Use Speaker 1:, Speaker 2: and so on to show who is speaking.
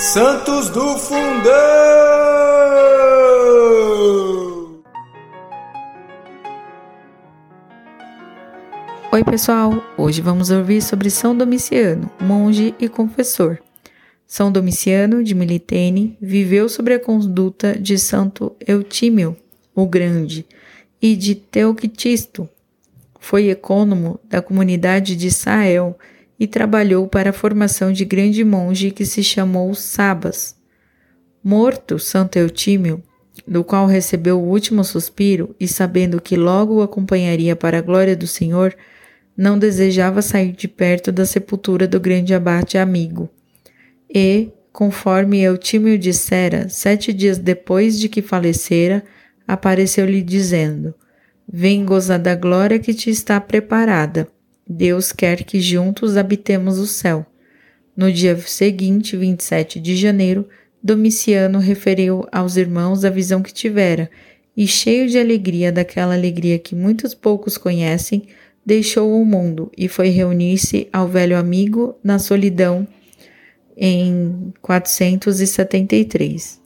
Speaker 1: Santos do Fundão!
Speaker 2: Oi, pessoal! Hoje vamos ouvir sobre São Domiciano, monge e confessor. São Domiciano de Militene viveu sobre a conduta de Santo Eutímio, o Grande, e de Teoctisto. Foi ecônomo da comunidade de Sael e trabalhou para a formação de grande monge que se chamou Sabas. Morto Santo Eutímio, do qual recebeu o último suspiro e sabendo que logo o acompanharia para a glória do Senhor, não desejava sair de perto da sepultura do grande abate amigo. E, conforme Eutímio dissera, sete dias depois de que falecera, apareceu-lhe dizendo: Vem gozar da glória que te está preparada. Deus quer que juntos habitemos o céu. No dia seguinte, 27 de janeiro, Domiciano referiu aos irmãos a visão que tivera, e cheio de alegria, daquela alegria que muitos poucos conhecem, deixou o mundo e foi reunir-se ao velho amigo na solidão em 473.